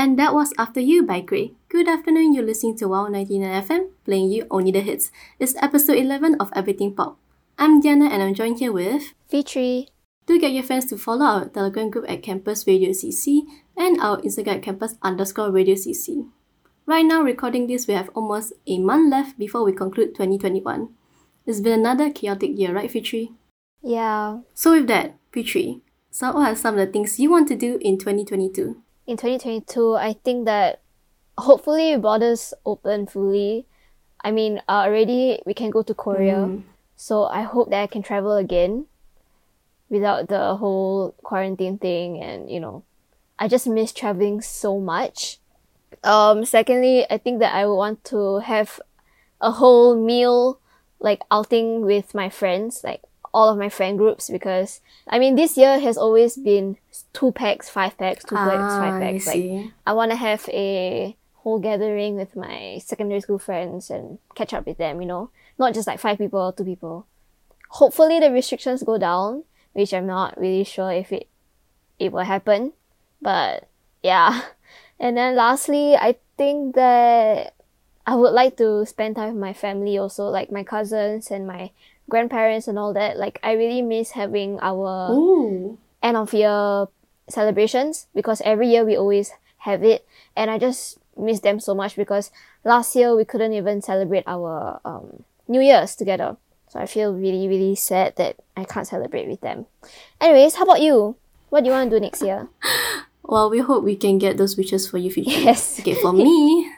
And that was After You by Grey. Good afternoon, you're listening to Wow 99 FM, playing you only the hits. It's episode 11 of Everything Pop. I'm Diana and I'm joined here with Fitri. Do get your friends to follow our Telegram group at Campus Radio CC and our Instagram at Campus underscore Radio CC. Right now, recording this, we have almost a month left before we conclude 2021. It's been another chaotic year, right, Fitri? Yeah. So with that, Fitri, so what are some of the things you want to do in 2022? In 2022, I think that hopefully borders open fully. I mean, uh, already we can go to Korea. Mm. So I hope that I can travel again without the whole quarantine thing and, you know, I just miss traveling so much. Um, secondly, I think that I would want to have a whole meal like outing with my friends, like all of my friend groups because I mean this year has always been two packs, five packs, two packs, Ah, five I packs. Like see. I want to have a whole gathering with my secondary school friends and catch up with them, you know, not just like five people or two people. Hopefully the restrictions go down, which I'm not really sure if it it will happen, but yeah. And then lastly, I think that I would like to spend time with my family also, like my cousins and my grandparents and all that. Like I really miss having our Ooh. end of year celebrations because every year we always have it and I just miss them so much because last year we couldn't even celebrate our um, New Year's together. So I feel really, really sad that I can't celebrate with them. Anyways, how about you? What do you want to do next year? Well, we hope we can get those wishes for you, Fitri. Yes. Okay, for me,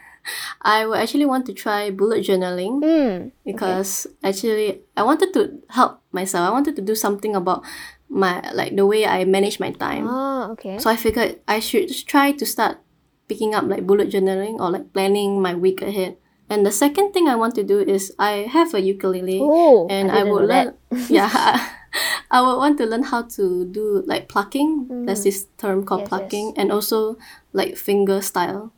I would actually want to try bullet journaling Hmm. because actually I wanted to help myself. I wanted to do something about my like the way I manage my time. Oh, okay. So I figured I should just try to start picking up like bullet journaling or like planning my week ahead. And the second thing I want to do is I have a ukulele Oh, and I I, would learn yeah I would want to learn how to do like plucking. There's this term called Mm. Yes, plucking yes. and also like finger style.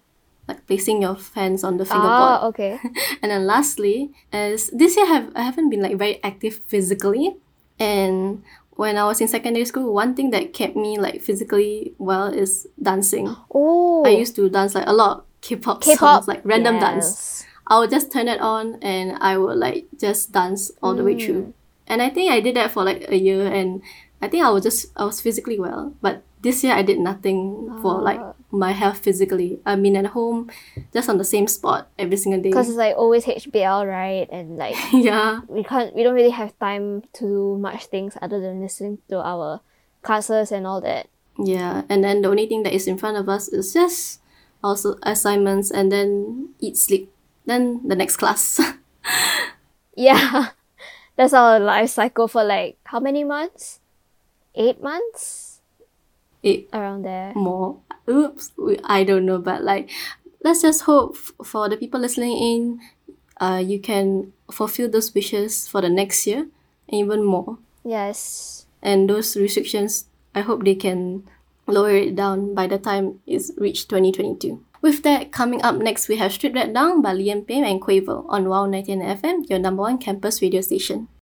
Like placing your hands on the fingerboard. Ah, okay. And then lastly, as this year have I haven't been like very active physically, and when I was in secondary school, one thing that kept me like physically well is dancing. Oh, I used to dance like a lot of K-pop, K-pop, songs, like random dance. yes. I would just turn it on and I would like just dance all the way Mm. through. And I think I did that for like a year, and I think I was just I was physically well, but this year I did nothing for like Ah. My health physically. I mean at home, just on the same spot every single day. Because it's like always HBL, right? And like yeah. we can't, we don't really have time to do much things other than listening to our classes and all that. Yeah, and then the only thing that is in front of us is just also assignments and then eat, sleep, then the next class. Yeah, that's our life cycle for like how many months? Eight months Eight around there. more. Oops, I don't know, but like, let's just hope for the people listening in, uh, you can fulfill those wishes for the next year and even more. Yes. And those restrictions, I hope they can lower it down by the time it's reached 2022. With that, coming up next, we have Strip That Down by Liam Payne and Quavo on Wow 19 FM, your number one campus radio station.